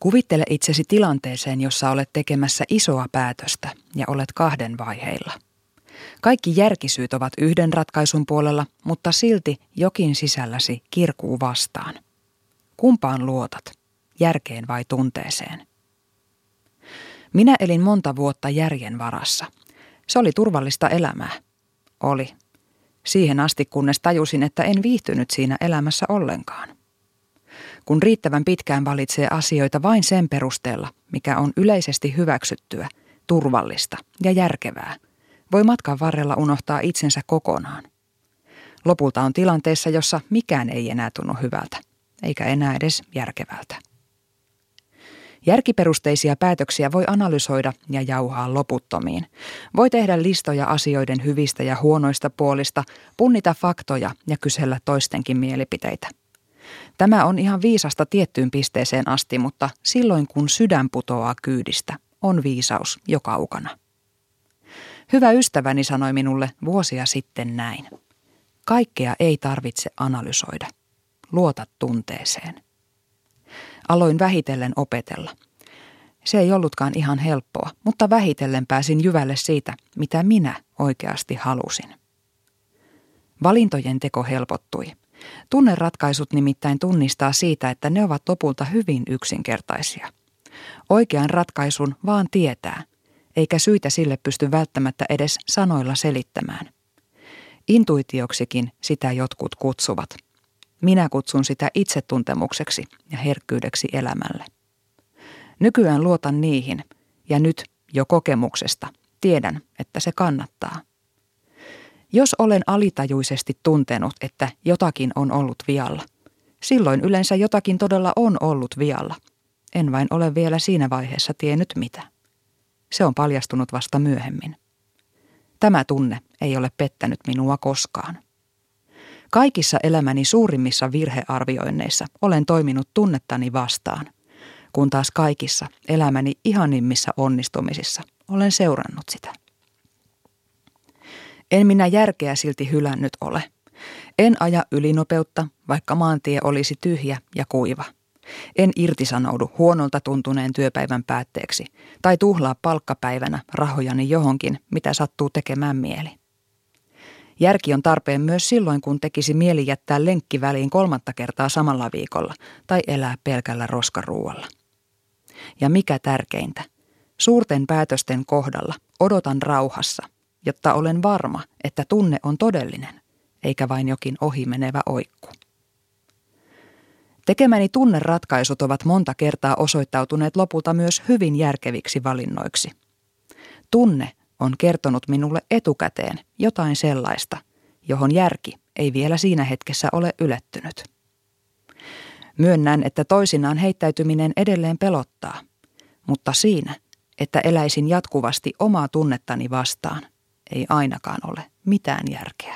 Kuvittele itsesi tilanteeseen, jossa olet tekemässä isoa päätöstä ja olet kahden vaiheilla. Kaikki järkisyyt ovat yhden ratkaisun puolella, mutta silti jokin sisälläsi kirkuu vastaan. Kumpaan luotat, järkeen vai tunteeseen? Minä elin monta vuotta järjen varassa. Se oli turvallista elämää. Oli. Siihen asti, kunnes tajusin, että en viihtynyt siinä elämässä ollenkaan. Kun riittävän pitkään valitsee asioita vain sen perusteella, mikä on yleisesti hyväksyttyä, turvallista ja järkevää, voi matkan varrella unohtaa itsensä kokonaan. Lopulta on tilanteessa, jossa mikään ei enää tunnu hyvältä, eikä enää edes järkevältä. Järkiperusteisia päätöksiä voi analysoida ja jauhaa loputtomiin. Voi tehdä listoja asioiden hyvistä ja huonoista puolista, punnita faktoja ja kysellä toistenkin mielipiteitä. Tämä on ihan viisasta tiettyyn pisteeseen asti, mutta silloin kun sydän putoaa kyydistä, on viisaus jo kaukana. Hyvä ystäväni sanoi minulle vuosia sitten näin. Kaikkea ei tarvitse analysoida. Luota tunteeseen. Aloin vähitellen opetella. Se ei ollutkaan ihan helppoa, mutta vähitellen pääsin jyvälle siitä, mitä minä oikeasti halusin. Valintojen teko helpottui. Tunneratkaisut nimittäin tunnistaa siitä, että ne ovat lopulta hyvin yksinkertaisia. Oikean ratkaisun vaan tietää, eikä syitä sille pysty välttämättä edes sanoilla selittämään. Intuitioksikin sitä jotkut kutsuvat – minä kutsun sitä itsetuntemukseksi ja herkkyydeksi elämälle. Nykyään luotan niihin ja nyt jo kokemuksesta tiedän, että se kannattaa. Jos olen alitajuisesti tuntenut, että jotakin on ollut vialla, silloin yleensä jotakin todella on ollut vialla. En vain ole vielä siinä vaiheessa tiennyt mitä. Se on paljastunut vasta myöhemmin. Tämä tunne ei ole pettänyt minua koskaan. Kaikissa elämäni suurimmissa virhearvioinneissa olen toiminut tunnettani vastaan, kun taas kaikissa elämäni ihanimmissa onnistumisissa olen seurannut sitä. En minä järkeä silti hylännyt ole. En aja ylinopeutta, vaikka maantie olisi tyhjä ja kuiva. En irtisanoudu huonolta tuntuneen työpäivän päätteeksi tai tuhlaa palkkapäivänä rahojani johonkin, mitä sattuu tekemään mieli. Järki on tarpeen myös silloin, kun tekisi mieli jättää lenkki väliin kolmatta kertaa samalla viikolla tai elää pelkällä roskaruualla. Ja mikä tärkeintä, suurten päätösten kohdalla odotan rauhassa, jotta olen varma, että tunne on todellinen, eikä vain jokin ohimenevä oikku. Tekemäni tunneratkaisut ovat monta kertaa osoittautuneet lopulta myös hyvin järkeviksi valinnoiksi. Tunne on kertonut minulle etukäteen jotain sellaista, johon järki ei vielä siinä hetkessä ole ylettynyt. Myönnän, että toisinaan heittäytyminen edelleen pelottaa, mutta siinä, että eläisin jatkuvasti omaa tunnettani vastaan, ei ainakaan ole mitään järkeä.